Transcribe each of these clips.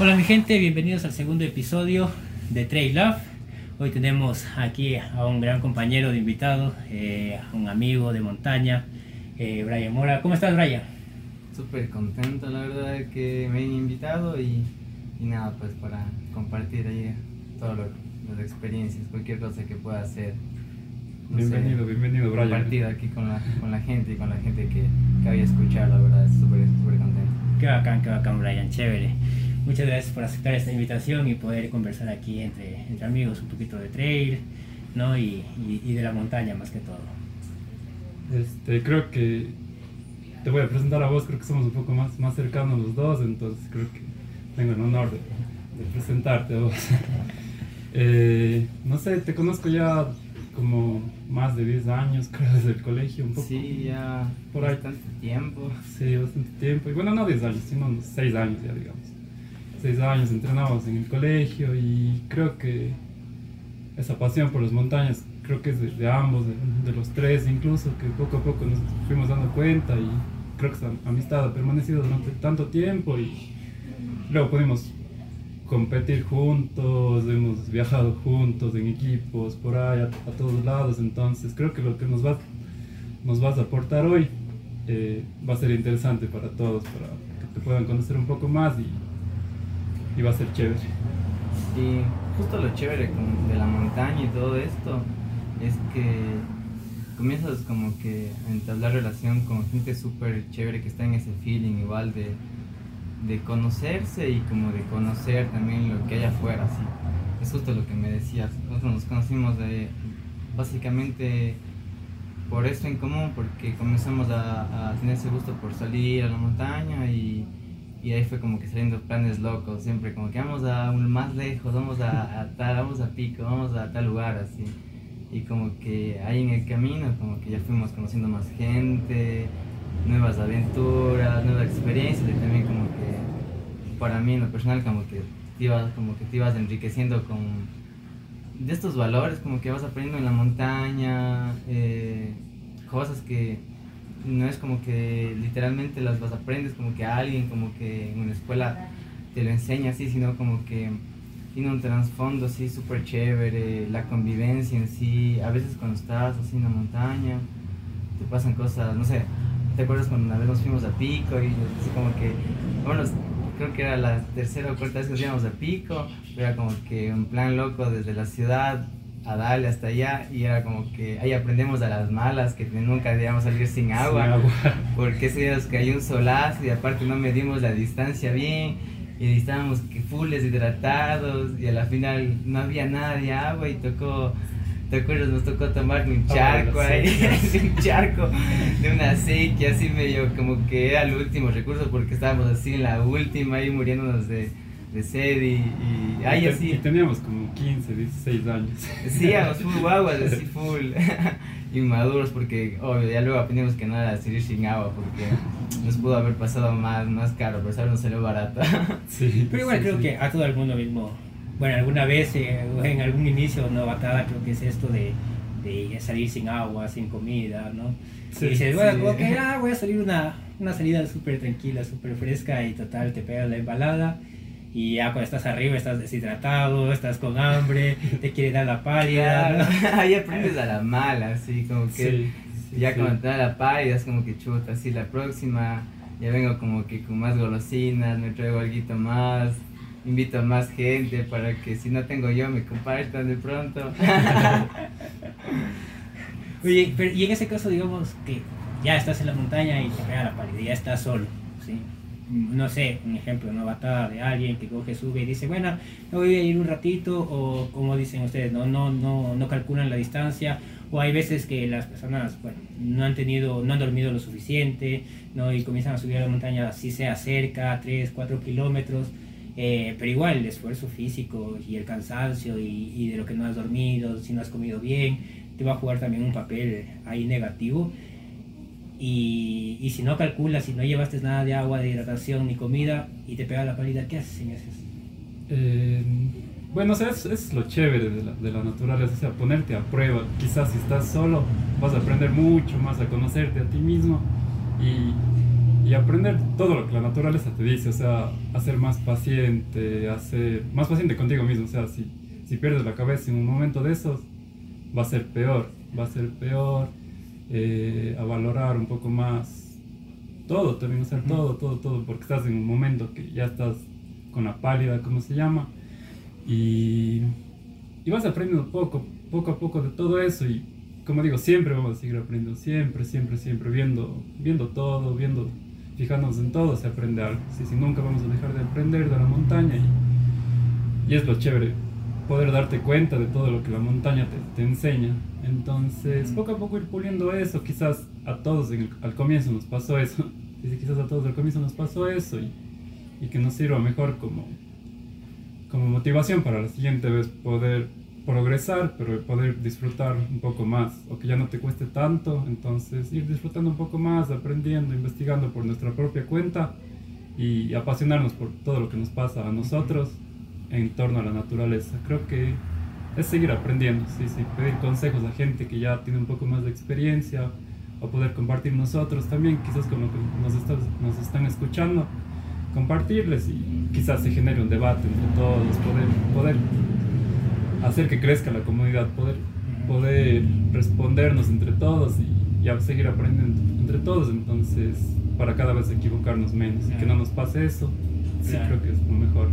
Hola mi gente, bienvenidos al segundo episodio de Trail Love. Hoy tenemos aquí a un gran compañero de invitado, eh, un amigo de montaña, eh, Brian Mora. ¿Cómo estás Brian? Súper contento la verdad que me hayan invitado y, y nada, pues para compartir ahí todas las experiencias, cualquier cosa que pueda hacer. no sé, Bienvenido, bienvenido, Brian. Compartir aquí con la, con la gente y con la gente que, que había escuchado, la verdad, súper súper contento. Qué bacán, qué bacán Brian, chévere. Muchas gracias por aceptar esta invitación y poder conversar aquí entre, entre amigos un poquito de trail, ¿no? Y, y- y de la montaña más que todo. Este, creo que te voy a presentar a vos, creo que somos un poco más, más cercanos los dos, entonces creo que tengo el honor de, de presentarte a vos. Eh, no sé, te conozco ya como más de 10 años, creo, desde el colegio, un poco. Sí, ya Por ahí. bastante tiempo. Sí, bastante tiempo. Y bueno, no 10 años, sino unos 6 años ya, digamos. 6 años entrenábamos en el colegio y creo que esa pasión por las montañas, creo que es de, ambos, de, los tres incluso, que poco a poco nos fuimos dando cuenta y creo que esa amistad ha permanecido durante tanto tiempo y luego pudimos competir juntos, hemos viajado juntos en equipos, por ahí, a, a todos lados, entonces creo que lo que nos, va, nos vas a aportar hoy eh, va a ser interesante para todos, para que te puedan conocer un poco más y, y va a ser chévere. Y justo lo chévere de la montaña y todo esto es que comienzas como que a entablar relación con gente súper chévere que está en ese feeling igual de, de conocerse y como de conocer también lo que hay afuera, así. Es justo lo que me decías. Nosotros nos conocimos de básicamente por esto en común, porque comenzamos a tener ese gusto por salir a la montaña y, y ahí fue como que saliendo planes locos, siempre como que vamos a un más lejos, vamos a, a tal, vamos a pico, vamos a tal lugar así. Y como que ahí en el camino como que ya fuimos conociendo más gente, nuevas aventuras, nuevas experiencias y también como que para mí en lo personal como que te ibas, como que te ibas enriqueciendo con de estos valores como que vas aprendiendo en la montaña, eh, cosas que no es como que literalmente las vas aprendes como que alguien como que en una escuela te lo enseña así, sino como que tiene un trasfondo así súper chévere, la convivencia en sí, a veces cuando estás así en la montaña te pasan cosas, no sé, ¿te acuerdas cuando una vez nos fuimos a Pico y así como que, bueno, creo que era la tercera o cuarta vez que nos íbamos a Pico, era como que un plan loco desde la ciudad a darle hasta allá y era como que ahí aprendemos a las malas que nunca debíamos salir sin agua, Sin agua. porque día nos cayó un solazo y aparte no medimos la distancia bien y estábamos que full deshidratados y a la final no había nada de agua y tocó ¿Te acuerdas? Nos tocó tomar un charco ahí, un charco de una sequía así medio como que era el último recurso porque estábamos así en la última ahí muriéndonos de, de sed y, y ahí y, te- así. y teníamos como 15, 16 años. Sí, éramos full guaguas, así full inmaduros porque obvio ya luego aprendimos que no era salir sin agua porque nos pudo haber pasado más, más caro, pero sabes, nos salió barato. Sí, Pero igual sí, creo sí. que a todo el mundo mismo, bueno, alguna vez eh, en algún inicio de novatada creo que es esto de, de salir sin agua, sin comida, ¿no? Sí, y dices, bueno, sí. como que ah, voy a salir una, una salida súper tranquila, súper fresca y total, te pegas la embalada y ya cuando estás arriba estás deshidratado, estás con hambre, te quiere dar la pálida, ¿no? ahí aprendes a la mala, así como que Sí, sí, ya sí. cuando te da la pálida es como que chuta, así la próxima ya vengo como que con más golosinas, me traigo algo más, invito a más gente para que si no tengo yo me compartan de pronto. Oye, pero y en ese caso digamos que ya estás en la montaña y te pega la pálida, ya estás solo. No sé, un ejemplo, una batalla de alguien que coge, sube y dice, bueno, me voy a ir un ratito, o como dicen ustedes, no, no, no, no calculan la distancia, o hay veces que las personas, bueno, no han tenido, no han dormido lo suficiente, ¿no? Y comienzan a subir a la montaña, así sea cerca, 3, 4 kilómetros, eh, pero igual el esfuerzo físico y el cansancio y, y de lo que no has dormido, si no has comido bien, te va a jugar también un papel ahí negativo. Y, y si no calculas, si no llevaste nada de agua, de hidratación ni comida y te pega la pálida, ¿qué haces en esas? Eh, bueno, o sea, es, es lo chévere de la, de la naturaleza, o sea, ponerte a prueba. Quizás si estás solo vas a aprender mucho más a conocerte a ti mismo y y aprender todo lo que la naturaleza te dice, o sea, a ser más paciente, a ser más paciente contigo mismo, o sea, si, si pierdes la cabeza en un momento de esos, va a ser peor, va a ser peor, eh, a valorar un poco más todo, también, o sea, todo, todo, todo, porque estás en un momento que ya estás con la pálida, como se llama, y, y vas aprendiendo poco, poco a poco de todo eso y como digo, siempre vamos a seguir aprendiendo, siempre, siempre, siempre, viendo, viendo todo, viendo, fijándonos en todo, se aprende algo. Sí, sí, nunca vamos a dejar de aprender de la montaña y, y, es lo chévere, poder darte cuenta de todo lo que la montaña te, te enseña. Entonces, poco a poco ir puliendo eso, quizás a todos al comienzo nos pasó eso, quizás a todos al comienzo nos pasó eso y, y que nos sirva mejor como, como motivación para la siguiente vez poder progresar, pero poder disfrutar un poco más, o que ya no te cueste tanto, entonces ir disfrutando un poco más, aprendiendo, investigando por nuestra propia cuenta y apasionarnos por todo lo que nos pasa a nosotros en torno a la naturaleza. Creo que es seguir aprendiendo, sí, sí, pedir consejos a gente que ya tiene un poco más de experiencia o poder compartir nosotros también, quizás con lo que nos, nos están escuchando, compartirles y quizás se genere un debate entre todos, poder, poder hacer que crezca la comunidad, poder, poder respondernos entre todos y, y seguir aprendiendo entre todos, entonces para cada vez equivocarnos menos y que no nos pase eso, sí creo que es lo mejor.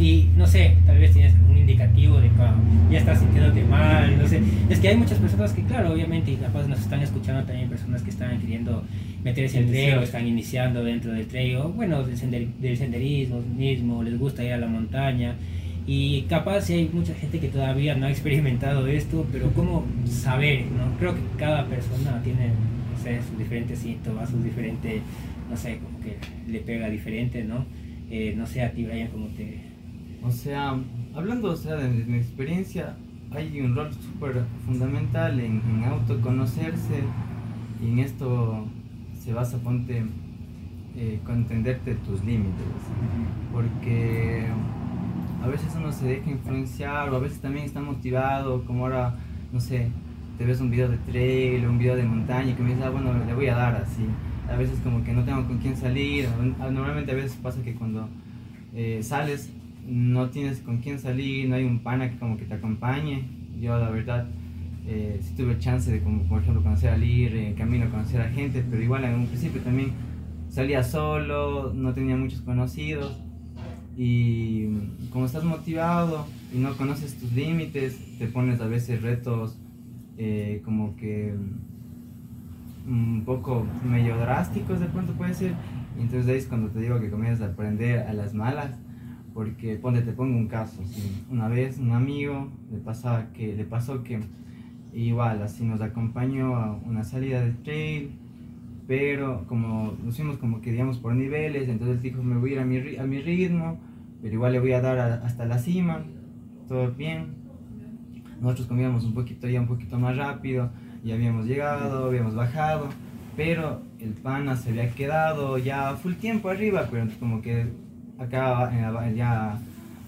Y no sé, tal vez tienes un indicativo de que ya estás sintiéndote mal, no sé. Es que hay muchas personas que, claro, obviamente, y capaz nos están escuchando también personas que están queriendo meterse en el trail, están iniciando dentro del trail, bueno, del, del senderismo mismo, les gusta ir a la montaña. Y capaz si hay mucha gente que todavía no ha experimentado esto, pero ¿cómo saber? ¿no? Creo que cada persona tiene, no sé, sus diferentes síntomas, sus diferentes, no sé, como que le pega diferente, ¿no? Eh, no sé, a ti, Brian, ¿cómo te...? O sea, hablando o sea, de, mi experiencia, hay un rol súper fundamental en, en, autoconocerse y en esto se basa, ponte, eh, con entenderte tus límites. Porque a veces uno se deja influenciar o a veces también está motivado, como ahora, no sé, te ves un video de trail o un video de montaña y que me dices, ah, bueno, le voy a dar así. A veces como que no tengo con quién salir, normalmente a veces pasa que cuando eh, sales no tienes con quién salir, no hay un pana que como que te acompañe. Yo la verdad eh, sí tuve chance de como por ejemplo conocer a Lir, en camino conocer a gente, pero igual en un principio también salía solo, no tenía muchos conocidos y como estás motivado y no conoces tus límites, te pones a veces retos eh, como que un poco medio drásticos de pronto puede ser. Entonces ahí es cuando te digo que comienzas a aprender a las malas. Porque ponte, te pongo un caso. Una vez un amigo le, pasaba que, le pasó que igual así nos acompañó a una salida de trail pero como nos fuimos como que digamos por niveles, entonces dijo me voy a ir a mi, a mi ritmo, pero igual le voy a dar hasta la cima, todo bien. Nosotros comíamos un poquito ya un poquito más rápido, ya habíamos llegado, habíamos bajado, pero el pana se había quedado ya full tiempo arriba, pero como que acá ya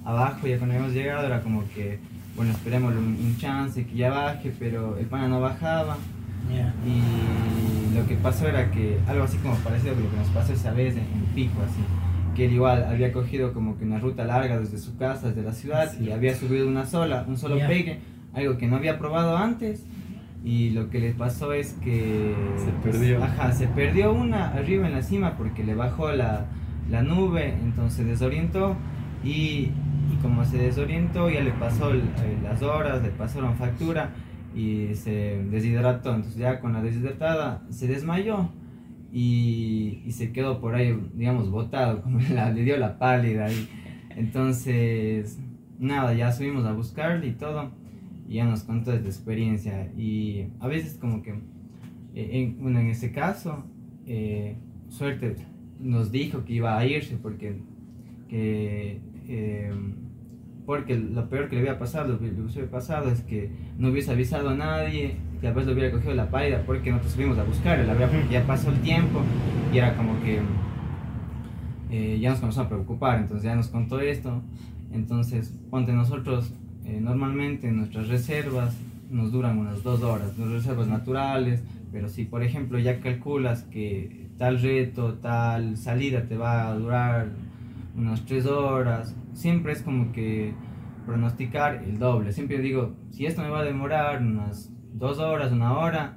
abajo, ya cuando habíamos llegado era como que, bueno, esperemos un, chance que ya baje, pero el pana no bajaba. Y lo que pasó era que algo así como parecido a lo que nos pasó esa vez en, en Pico, así que él igual había cogido como que una ruta larga desde su casa, desde la ciudad, y había subido una sola, un solo pegue, algo que no había probado antes. Y lo que le pasó es que... Se perdió. ajá, se perdió una arriba en la cima porque le bajó la, la nube, entonces desorientó y, y, como se desorientó ya le pasó eh, las horas, le la factura y se deshidrató. Entonces ya con la deshidratada se desmayó y, y, se quedó por ahí, digamos, botado, como le dio la pálida. Y, entonces, nada, ya subimos a buscarle y todo, y ya nos contó de experiencia. Y a veces como que, eh, en, bueno, en ese caso, eh, suerte nos dijo que iba a irse porque que, eh, porque lo peor que le había pasado, lo que le hubiese pasado es que no hubiese avisado a nadie, a veces lo hubiera cogido la pálida porque nosotros subimos a buscarlo, la verdad ya pasó el tiempo y era como que ya nos comenzó a preocupar, entonces ya nos contó esto, entonces ponte nosotros eh, normalmente en nuestras reservas nos duran unas dos horas, las reservas naturales, pero si por ejemplo ya calculas que tal reto, tal salida te va a durar unas tres horas, siempre es como que pronosticar el doble. Siempre digo, si esto me va a demorar unas dos horas, una hora,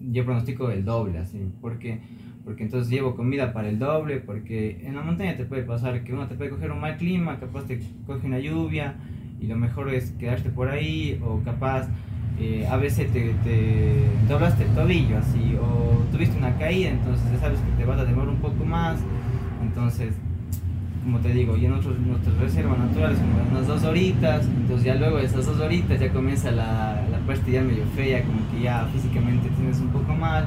yo pronostico el doble, así, porque porque entonces llevo comida para el doble, porque en la montaña te puede pasar que uno te puede coger un mal clima, capaz te coge una lluvia, y lo mejor es quedarte por ahí, o capaz eh, a veces te, te, doblaste el tobillo así, o tuviste una caída, entonces ya sabes que te vas a demorar un poco más, entonces como te digo, y en otros, nuestras reservas naturales como unas dos horitas, entonces ya luego de esas dos horitas ya comienza la, la parte ya medio fea, como que ya físicamente tienes un poco mal,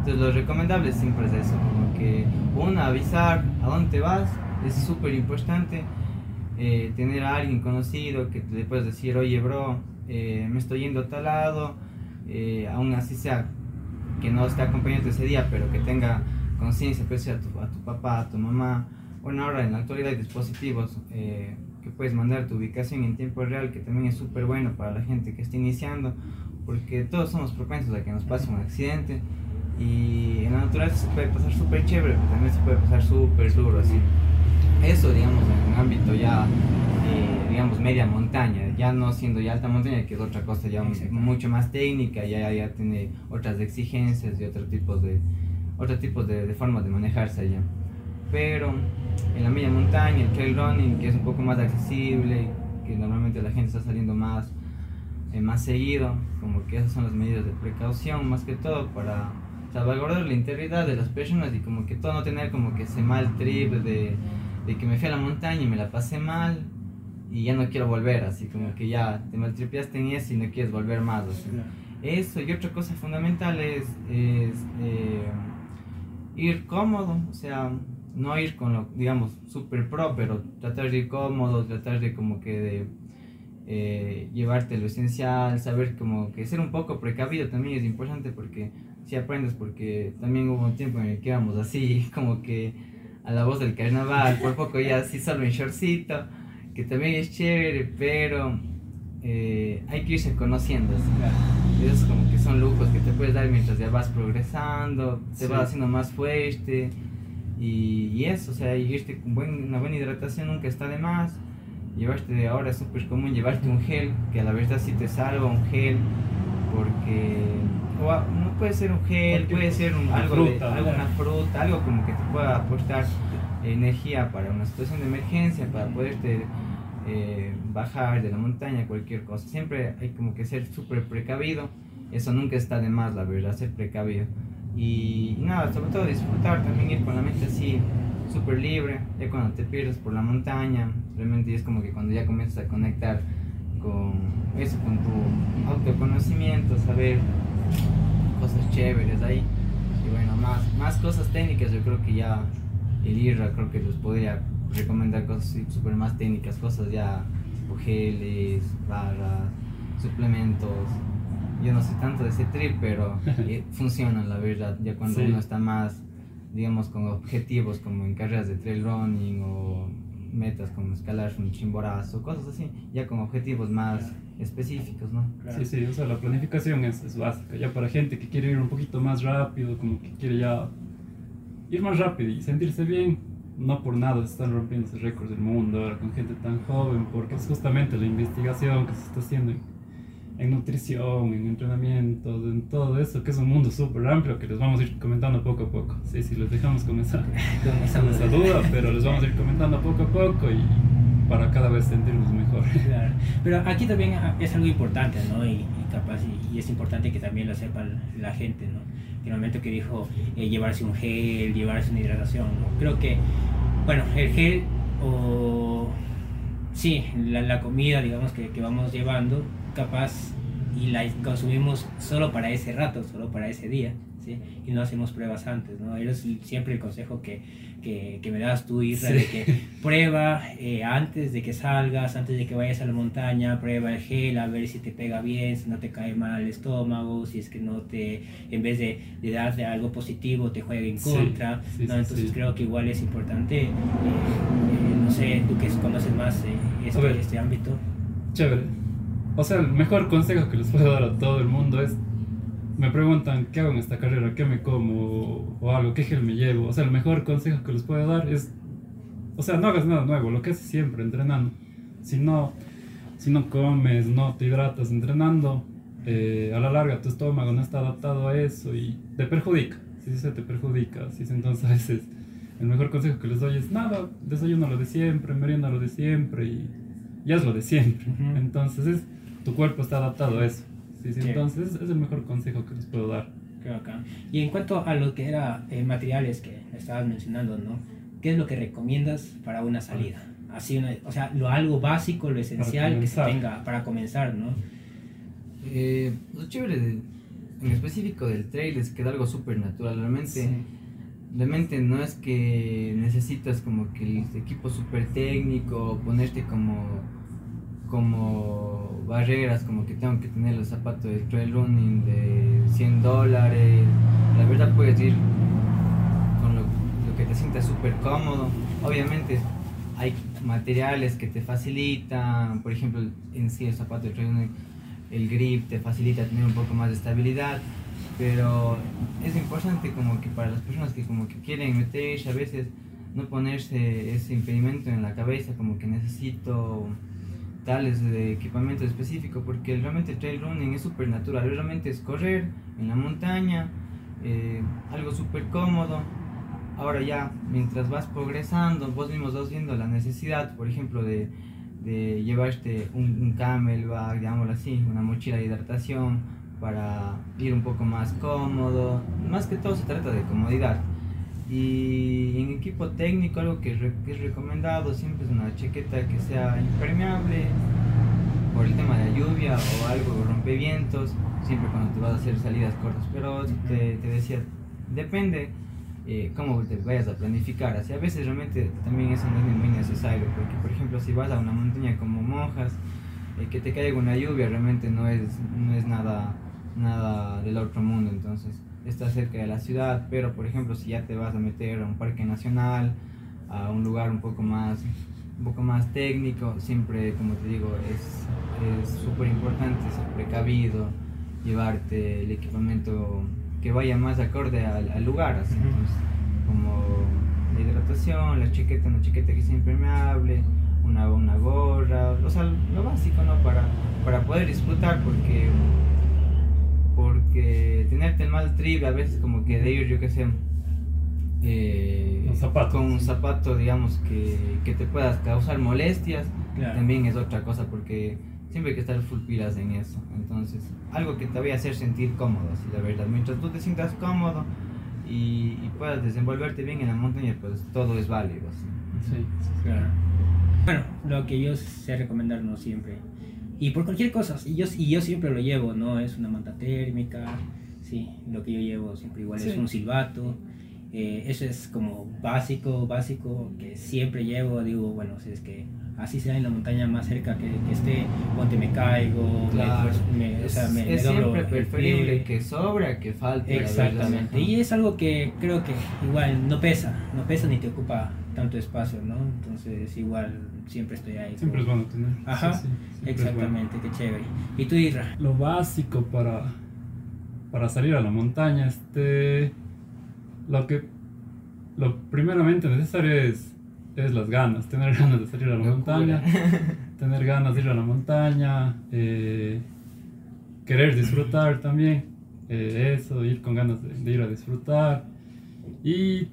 entonces lo recomendable siempre es eso, como que una, avisar a dónde vas, es súper importante, eh, tener a alguien conocido que te puedas decir, oye bro, eh, me estoy yendo a tal lado, eh, aún así sea que no esté acompañando ese día, pero que tenga conciencia, pues a tu, a tu papá, a tu mamá, bueno, ahora en la actualidad hay dispositivos eh, que puedes mandar tu ubicación en tiempo real, que también es súper bueno para la gente que está iniciando, porque todos somos propensos a que nos pase un accidente. Y en la naturaleza se puede pasar súper chévere, pero también se puede pasar súper duro, así. Eso, digamos, en un ámbito ya, eh, digamos, media montaña, ya no siendo ya alta montaña, que es otra cosa ya mucho más técnica, ya, ya tiene otras exigencias y otros tipos de, otros tipos de, de formas de manejarse allá. Pero en la media montaña, el trail running, que es un poco más accesible, que normalmente la gente está saliendo más, eh, más seguido, como que esas son las medidas de precaución, más que todo para salvaguardar la integridad de las personas y como que todo no tener como que ese mal trip de, de que me fui a la montaña y me la pasé mal y ya no quiero volver, así como que ya te maltripeaste en eso y no quieres volver más. Así. Eso, y otra cosa fundamental es, es eh, ir cómodo, o sea, no ir con lo, digamos, super pro, pero tratar de ir cómodo, tratar de como que de eh, llevarte lo esencial, saber como que ser un poco precavido también es importante porque si aprendes, porque también hubo un tiempo en el que íbamos así, como que a la voz del carnaval, por poco ya así solo en shortcito, que también es chévere, pero eh, hay que irse conociendo. Así. Esos como que son lujos que te puedes dar mientras ya vas progresando, te sí. vas haciendo más fuerte. Y, y, eso, o sea, irte con buen, una buena hidratación nunca está de más. Llevarte, ahora es súper común llevarte un gel, que a la verdad sí te salva un gel, porque o no puede ser un gel, puede ser un, algo fruta, de, alguna fruta, algo como que te pueda aportar energía para una situación de emergencia, para poderte eh, bajar de la montaña, cualquier cosa. Siempre hay como que ser súper precavido, eso nunca está de más, la verdad, ser precavido. Y, y, nada, sobre todo disfrutar, también ir con la mente así, súper libre, ya cuando te pierdes por la montaña, realmente es como que cuando ya comienzas a conectar con eso, con tu autoconocimiento, saber cosas chéveres ahí. Y bueno, más, más cosas técnicas, yo creo que ya el IRA creo que les podría recomendar cosas súper más técnicas, cosas ya tipo geles, barras, suplementos. Yo no sé tanto de ese trip, pero eh, funcionan la verdad, ya cuando sí. uno está más, digamos, con objetivos como en carreras de trail running o metas como escalar un chimborazo, cosas así, ya con objetivos más específicos, ¿no? Sí, sí, o sea, la planificación es, básica, ya para gente que quiere ir un poquito más rápido, como que quiere ya ir más rápido y sentirse bien, no por nada se están rompiendo esos récords del mundo ahora con gente tan joven, porque es justamente la investigación que se está haciendo en, en nutrición, en entrenamiento, en todo eso, que es un mundo súper amplio que les vamos a ir comentando poco a poco. Sí, sí, les dejamos comenzar con esa, duda, pero les vamos a ir comentando poco a poco y para cada vez sentirnos mejor. Claro. Pero aquí también es algo importante, ¿no? Y, y capaz, y, y, es importante que también lo sepa la gente, ¿no? En el momento que dijo eh, llevarse un gel, llevarse una hidratación, ¿no? Creo que, bueno, el gel o... Sí, la, la comida, digamos, que, que vamos llevando, capaz y la consumimos solo para ese rato, solo para ese día, ¿sí? y no hacemos pruebas antes. ¿no? Es siempre el consejo que, que, que me das tú, Isra, sí. de que prueba eh, antes de que salgas, antes de que vayas a la montaña, prueba el gel a ver si te pega bien, si no te cae mal el estómago, si es que no te, en vez de, de darle algo positivo, te juega en contra. Sí, ¿no? Entonces creo que igual es importante, eh, eh, no sé, tú que conoces más este, este ámbito. Chévere o sea, el mejor consejo que les puedo dar a todo el mundo es, me preguntan qué hago en esta carrera, qué me como o algo, qué gel me llevo. O sea, el mejor consejo que les puedo dar es, o sea, no hagas nada nuevo, lo que haces siempre entrenando. Si no, si no comes, no te hidratas entrenando, eh, a la larga tu estómago no está adaptado a eso y te perjudica. Si se te perjudica, si entonces a veces el mejor consejo que les doy es nada, desayuno lo de siempre, merienda lo de siempre y ya es lo de siempre. Entonces es, tu cuerpo está adaptado a eso. Sí, sí, Entonces es el mejor consejo que les puedo dar. Creo acá. Y en cuanto a lo que era eh, materiales que estabas mencionando, ¿no? ¿Qué es lo que recomiendas para una salida? Así una, o sea, lo algo básico, lo esencial que se tenga para comenzar, ¿no? Eh, lo chévere en específico del trail es que es algo súper natural. Realmente realmente no es que necesitas como que el equipo súper técnico, ponerte como, como barreras, como que tengo que tener los zapatos de trail running de 100 dólares. La verdad puedes ir con lo, que te sientas súper cómodo. Obviamente hay materiales que te facilitan, por ejemplo, en sí el zapato de trail running, el grip te facilita tener un poco más de estabilidad pero es importante como que para las personas que como que quieren meterse a veces no ponerse ese impedimento en la cabeza como que necesito tales de equipamiento específico porque realmente el trail running es súper natural, realmente es correr en la montaña, eh, algo súper cómodo. Ahora ya, mientras vas progresando, vos mismos vas viendo la necesidad, por ejemplo, de, de llevarte un, un camelback, digámoslo así, una mochila de hidratación, para ir un poco más cómodo. Más que todo se trata de comodidad. Y en equipo técnico algo que, es recomendado siempre es una chaqueta que sea impermeable por el tema de la lluvia o algo rompevientos, siempre cuando te vas a hacer salidas cortas. Pero te, te decía, depende eh, cómo te vayas a planificar. Así a veces realmente también eso no es muy necesario, porque por ejemplo si vas a una montaña como Monjas, eh, que te caiga una lluvia realmente no es, no es nada nada del otro mundo, entonces está cerca de la ciudad, pero por ejemplo si ya te vas a meter a un parque nacional, a un lugar un poco más, un poco más técnico, siempre como te digo es súper importante ser precavido, llevarte el equipamiento que vaya más acorde al, lugar, así, como la hidratación, la chaqueta, una chaqueta que sea impermeable, una, una gorra, o sea, lo básico, ¿no? Para, para poder disfrutar, porque porque tenerte el mal trip a veces como que de ir, yo qué sé, eh, con un zapato, digamos, que, que, te puedas causar molestias, también es otra cosa, porque siempre hay que estar full pilas en eso. Entonces, algo que te vaya a hacer sentir cómodo, así la verdad. Mientras tú te sientas cómodo y, y puedas desenvolverte bien en la montaña, pues todo es válido. Sí, claro. Bueno, lo que yo sé recomendarnos siempre y por cualquier cosa, y yo, y yo siempre lo llevo, ¿no? Es una manta térmica, sí, lo que yo llevo siempre igual es un silbato. Eh, eso es como básico, básico, que siempre llevo, digo, bueno, si es que así sea en la montaña más cerca que, que esté, ponte me caigo, claro. me, o sea, me, es siempre preferible que sobra que falte. Exactamente, y es algo que creo que igual no pesa, no pesa ni te ocupa tanto espacio, ¿no? Entonces igual siempre estoy ahí. Siempre es bueno tener. Ajá, exactamente, qué chévere. ¿Y tú, Isra? Lo básico para, para salir a la montaña, este, lo que, lo primeramente necesario es, es las ganas, tener ganas de salir a la montaña, tener ganas de ir a la montaña, eh, querer disfrutar también, eh, eso, ir con ganas de ir a disfrutar y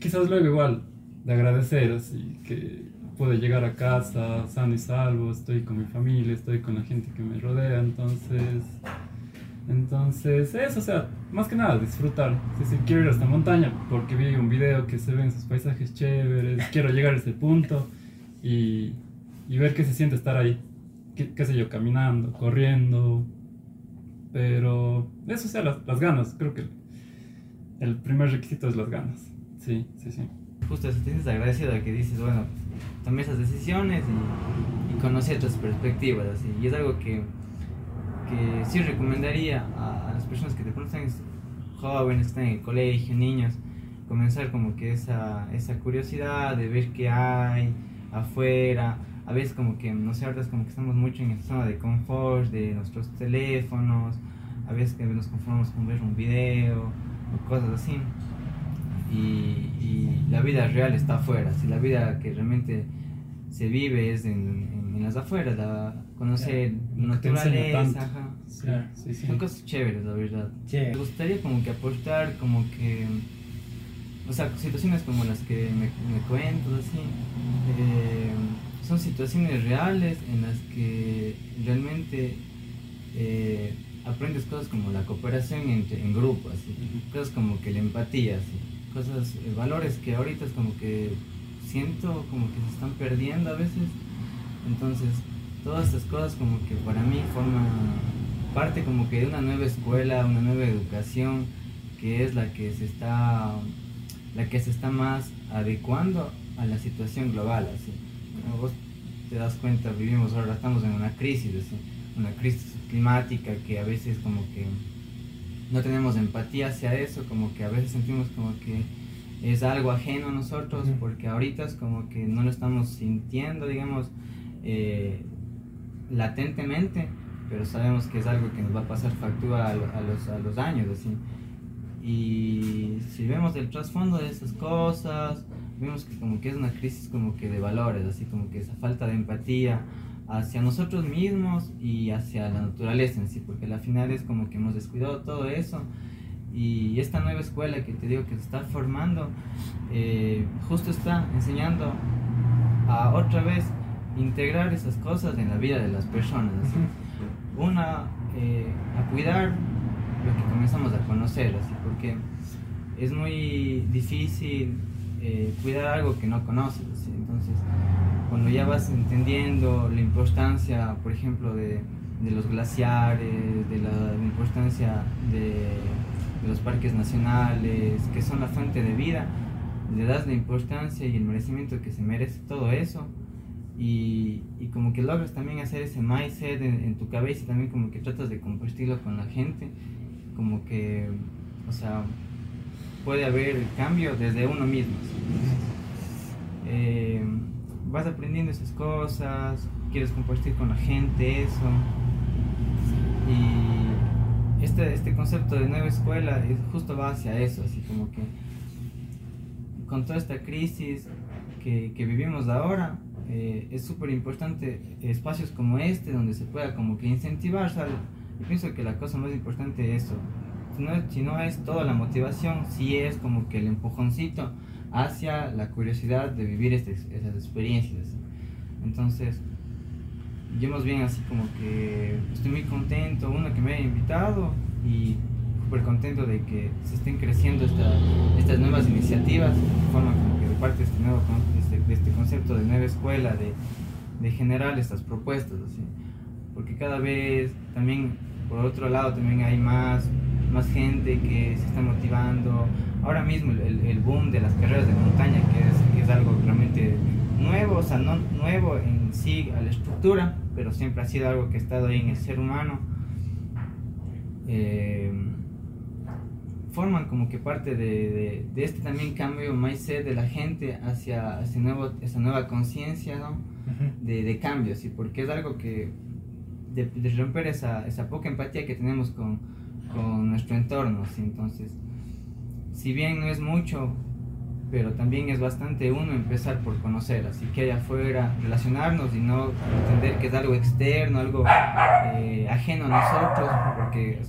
quizás luego igual de agradecer, así que pude llegar a casa sano y salvo, estoy con mi familia, estoy con la gente que me rodea, entonces, entonces eso, o sea, más que nada disfrutar. Si, quiero ir a esta montaña porque vi un video que se ven sus paisajes chéveres, quiero llegar a ese punto y, y ver qué se siente estar ahí, qué, qué, sé yo, caminando, corriendo, pero eso, o sea, las, las ganas, creo que el primer requisito es las ganas, sí, sí, sí justo te sientes agradecido de que dices, bueno, tomé esas decisiones y, y otras perspectivas, así. Y es algo que, que sí recomendaría a, las personas que de pronto jóvenes, que están en el colegio, niños, comenzar como que esa, esa curiosidad de ver qué hay afuera, a veces como que, no sé, como que estamos mucho en esta zona de confort, de nuestros teléfonos, a veces que nos conformamos con ver un video o cosas así. Y, y la vida real está afuera, si la vida que realmente se vive es en, en, las afueras, la, conocer la naturaleza, ajá, sí, sí, son cosas chéveres, la verdad. Me gustaría como que aportar como que, o sea, situaciones como las que me, me cuento, así, eh, son situaciones reales en las que realmente eh, aprendes cosas como la cooperación entre, en grupos, cosas como que la empatía, cosas, eh, valores que ahorita es como que siento como que se están perdiendo a veces. Entonces, todas estas cosas como que para mí forman parte como que de una nueva escuela, una nueva educación, que es la que se está, la que se está más adecuando a la situación global. Así. vos te das cuenta, vivimos ahora, estamos en una crisis, una crisis climática que a veces como que no tenemos empatía hacia eso, como que a veces sentimos como que es algo ajeno a nosotros, porque ahorita es como que no lo estamos sintiendo, digamos, eh, latentemente, pero sabemos que es algo que nos va a pasar factura a, los, a los años, así. Y si vemos el trasfondo de esas cosas, vemos que como que es una crisis como que de valores, así como que esa falta de empatía hacia nosotros mismos y hacia la naturaleza en sí, porque al final es como que hemos descuidado todo eso y esta nueva escuela que te digo que se está formando, eh, justo está enseñando a otra vez integrar esas cosas en la vida de las personas. Una, eh, a cuidar lo que comenzamos a conocer, así, porque es muy difícil eh, cuidar algo que no conoces. Entonces, cuando ya vas entendiendo la importancia, por ejemplo, de, de los glaciares, de la importancia de los parques nacionales, que son la fuente de vida, le das la importancia y el merecimiento que se merece todo eso. Y, y como que logras también hacer ese mindset en, en, tu cabeza y también como que tratas de compartirlo con la gente, como que, o sea, puede haber cambio desde uno mismo. Eh, vas aprendiendo esas cosas, quieres compartir con la gente eso. Y este, este concepto de nueva escuela es, justo va hacia eso, así como que con toda esta crisis que, que vivimos ahora, eh, es súper importante espacios como este donde se pueda como que incentivar, ¿sabes? Yo pienso que la cosa más importante es eso, si no, si no es toda la motivación, sí es como que el empujoncito hacia la curiosidad de vivir este, esas experiencias. Entonces, yo más bien así como que estoy muy contento, uno que me haya invitado y súper contento de que se estén creciendo esta, estas nuevas iniciativas que forman como que de parte de este, nuevo, este, de este concepto de nueva escuela, de, de generar estas propuestas, así. porque cada vez también, por otro lado, también hay más, más gente que se está motivando. Ahora mismo el, el boom de las carreras de montaña, que es, que es algo realmente nuevo, o sea, no nuevo en sí a la estructura, pero siempre ha sido algo que ha estado ahí en el ser humano, eh, forman como que parte de, de, este también cambio mindset de la gente hacia, ese nuevo, esa nueva conciencia ¿no? de, de cambios, ¿sí? porque es algo que de, de, romper esa, esa poca empatía que tenemos con, con nuestro entorno, entonces si bien no es mucho, pero también es bastante uno empezar por conocer, así que allá afuera relacionarnos y no entender que es algo externo, algo eh, ajeno a nosotros, porque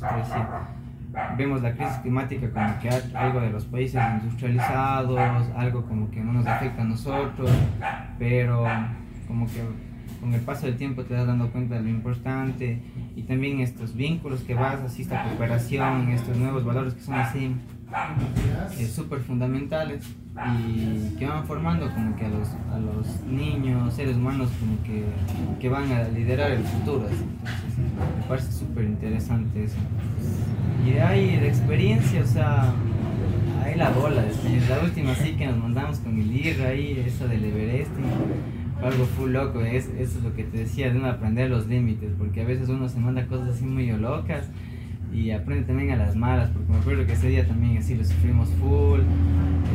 vemos la crisis climática como que algo de los países industrializados, algo como que no nos afecta a nosotros, pero como que con el paso del tiempo te das dando cuenta de lo importante y también estos vínculos que vas, así esta cooperación, estos nuevos valores que son así eh, súper fundamentales y que van formando como que a los, a los niños, seres humanos como que, que van a liderar el futuro. Así. Entonces, me parece súper interesante eso. Y de ahí, de experiencia, o sea, ahí la bola, es la última sí que nos mandamos con el IR ahí, esa del Everest. Algo full loco, es, eso es lo que te decía, de uno aprender los límites, porque a veces uno se manda cosas así muy locas y aprende también a las malas, porque me acuerdo que ese día también así lo sufrimos full.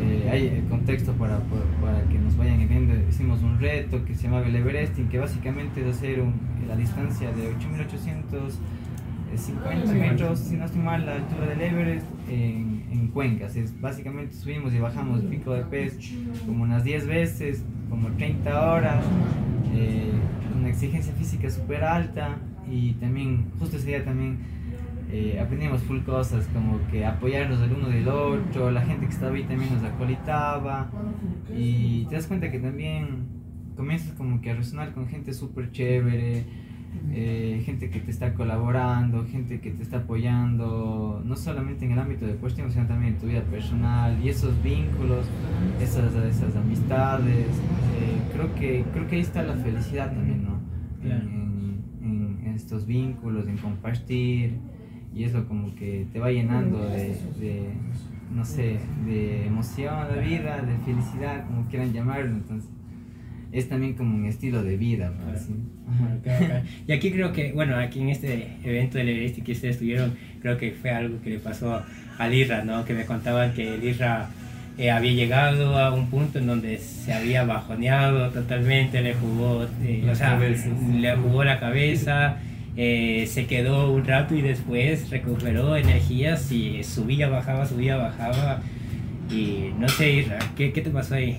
Eh, hay el contexto para, para, que nos vayan viendo. Hicimos un reto que se llamaba el Everesting, que básicamente es hacer un, la distancia de 8850 metros, si no estoy mal, la altura del Everest en, en cuencas. Es, básicamente subimos y bajamos pico de pez como unas 10 veces, como 30 horas. Eh, una exigencia física súper alta y también, justo ese día también eh, full cosas como que apoyarnos del uno del otro, la gente que estaba ahí también nos acolitaba y te das cuenta que también comienzas como que a resonar con gente súper chévere, eh, gente que te está colaborando, gente que te está apoyando, no solamente en el ámbito deportivo, sino también en tu vida personal. Y esos vínculos, esas, esas amistades, eh, creo, que, creo que ahí está la felicidad también, ¿no? En, en estos vínculos, en compartir. Y eso como que te va llenando de, de, no sé, de emoción de vida, de felicidad, como quieran llamarlo, entonces es también como un estilo de vida. Y aquí creo que, bueno, aquí en este evento del Everest que ustedes tuvieron, creo que fue algo que le pasó a Lirra, ¿no? Que me contaban que Lirra eh, había llegado a un punto en donde se había bajoneado totalmente, le jugó, eh, o sea, le jugó la cabeza. Eh, se quedó un rato y después recuperó energías y subía, bajaba, subía, bajaba. Y no sé, ¿qué, qué te pasó ahí?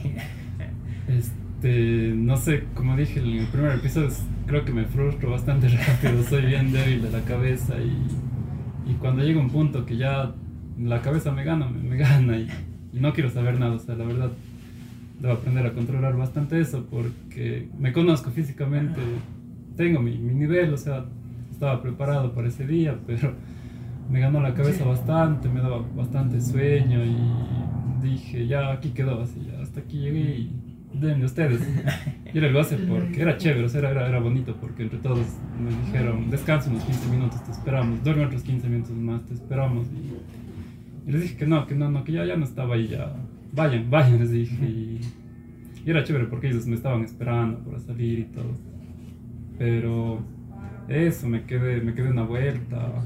Este, no sé, como dije en el primer episodio, creo que me frustro bastante rápido, soy bien débil de la cabeza y, y cuando llega un punto que ya la cabeza me gana, me, gana y, y, no quiero saber nada, o sea, la verdad, debo aprender a controlar bastante eso porque me conozco físicamente, tengo mi, mi nivel, o sea, estaba preparado para ese día, pero me ganó la cabeza bastante, me daba bastante sueño y dije, ya aquí quedó así, hasta aquí llegué y denme ustedes. Y era lo hace porque era chévere, era, era, era, bonito porque entre todos me dijeron, descansa unos 15 minutos, te esperamos, duerme otros 15 minutos más, te esperamos. Y, les dije que no, que no, no, que ya, ya no estaba ahí, ya, vayan, vayan, les dije. Y, y era chévere porque ellos me estaban esperando para salir y todo. Pero eso, me quedé, me quedé una vuelta.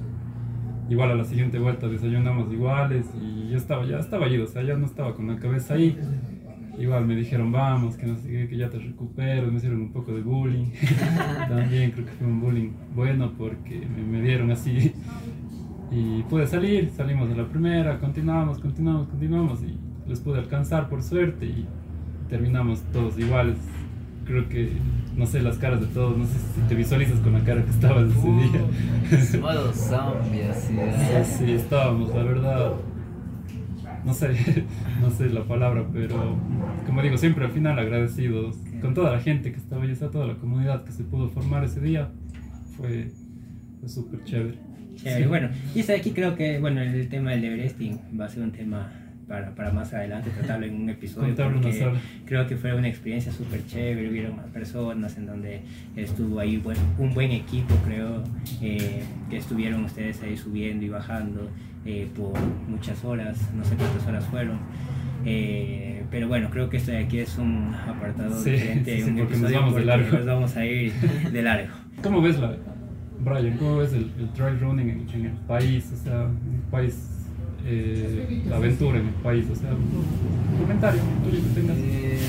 Igual a la siguiente vuelta desayunamos iguales y yo estaba, ya estaba ido, o sea, ya no estaba con la cabeza ahí. Igual me dijeron, vamos, que, no sé, que ya te recupero, me hicieron un poco de bullying. También creo que fue un bullying bueno porque me, me dieron así. Y pude salir, salimos de la primera, continuamos, continuamos, continuamos y les pude alcanzar por suerte y terminamos todos iguales creo que, no sé, las caras de todos, no sé si te visualizas con la cara que estabas ese uh, día. Modo zombie, así. Sí, estábamos, la verdad. No sé, no sé la palabra, pero como digo, siempre al final agradecidos con toda la gente que estaba ahí, toda la comunidad que se pudo formar ese día. Fue, fue súper chévere. Chévere, bueno, y aquí creo que, bueno, el tema del Everesting va a ser un tema para, para más adelante tratarlo en un episodio. porque creo que fue una experiencia súper chévere, hubieron más personas en donde estuvo ahí un buen equipo, creo, eh, que estuvieron ustedes ahí subiendo y bajando eh, por muchas horas, no sé cuántas horas fueron. Eh, pero bueno, creo que esto de aquí es un apartado diferente, un episodio nos vamos, de largo. nos vamos a ir de largo. ¿Cómo ves la, Brian, cómo ves el, el trail running en, en, el país? O sea, un país eh, la aventura en el país? O sea, un comentario que tengas. Eh,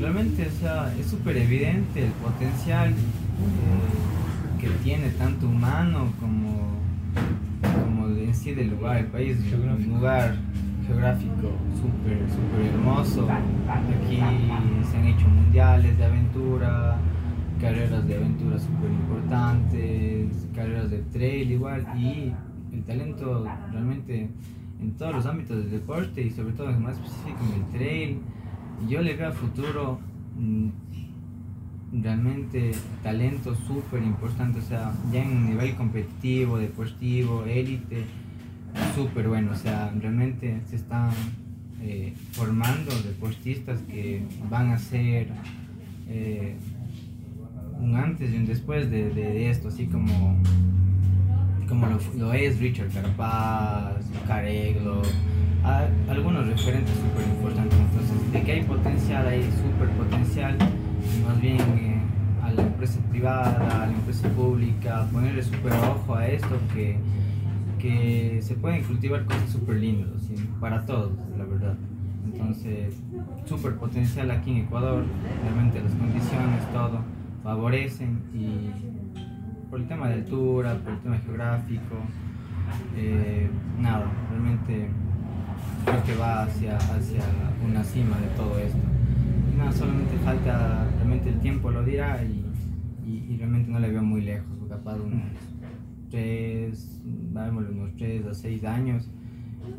realmente, o sea, es súper evidente el potencial eh, que tiene tanto humano como, como en sí del lugar. El país es un lugar geográfico súper, súper hermoso. Aquí se han hecho mundiales de aventura, carreras de aventura súper importantes, carreras de trail igual y talento realmente en todos los ámbitos del deporte y sobre todo más específico en el trail. Yo le veo a futuro mm, realmente talento súper importante, o sea, ya en nivel competitivo, deportivo, élite, súper bueno, o sea, realmente se están eh, formando deportistas que van a ser eh, un antes y un después de, de esto, así como como lo, es Richard Carapaz, Careglo, algunos referentes súper importantes. Entonces, de que hay potencial, hay súper potencial, más bien eh, a la empresa privada, a la empresa pública, ponerle súper ojo a esto, que que se pueden cultivar cosas súper lindas, para todos, la verdad. Entonces, súper potencial aquí en Ecuador, realmente las condiciones, todo, favorecen y por el tema de altura, por el tema geográfico, eh, nada, realmente creo que va hacia, hacia una cima de todo esto. Y nada, solamente falta, realmente el tiempo lo dirá y, realmente no le veo muy lejos, capaz unos 3, unos 3 a 6 años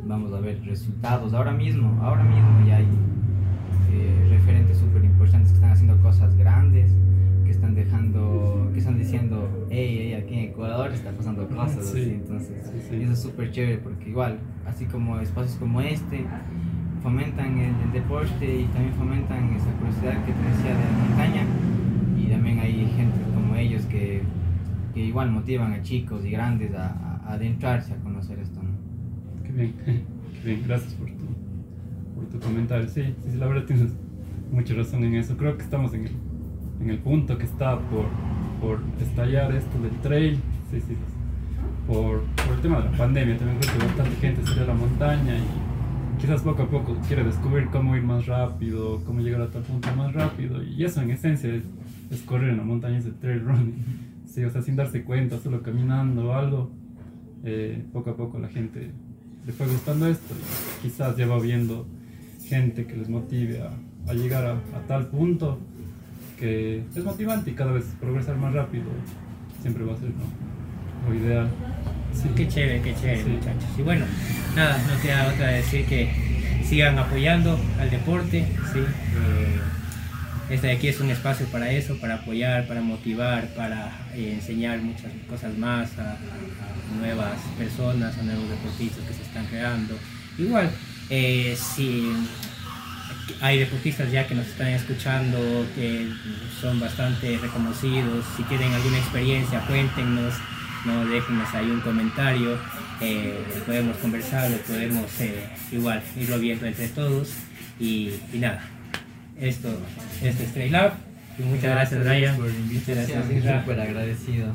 vamos a ver resultados. Ahora mismo, ahora mismo ya hay eh, referentes súper importantes que están haciendo cosas grandes, que están dejando, que están diciendo, hey, hey aquí en Ecuador está pasando cosas así. Entonces, eso es súper chévere porque igual, así como espacios como este, fomentan el, deporte y también fomentan esa curiosidad que te decía de la montaña y también hay gente como ellos que, que igual motivan a chicos y grandes a, a adentrarse a conocer esto. bien, bien, gracias por tu, por tu comentario. Sí, sí, la verdad tienes mucha razón en eso. Creo que estamos en el, en el punto que está por, por estallar esto del trail. Sí, sí, por, por el tema de la pandemia. También creo que bastante gente salió a la montaña y quizás poco a poco quiere descubrir cómo ir más rápido, cómo llegar a tal punto más rápido. Y eso en esencia es, es correr en la montaña, es el trail running. Sí, o sea, sin darse cuenta, solo caminando o algo, eh, poco a poco la gente le fue gustando esto y quizás ya va viendo gente que les motive a, llegar a, tal punto que es motivante y cada vez progresar más rápido siempre va a ser lo ideal. Sí. Qué chévere, qué chévere, muchachos. Y bueno, nada, no queda otra decir que sigan apoyando al deporte, ¿sí? Eh, este de aquí es un espacio para eso, para apoyar, para motivar, para eh, enseñar muchas cosas más a, nuevas personas, a nuevos deportistas que se están creando. Igual, eh, si hay deportistas ya que nos están escuchando, que son bastante reconocidos, si tienen alguna experiencia, cuéntenos, no déjenos ahí un comentario, eh, podemos conversar, podemos igual irlo viendo entre todos. Y nada esto, este es Trail Y muchas gracias, Ryan. Por la invitación, súper agradecido.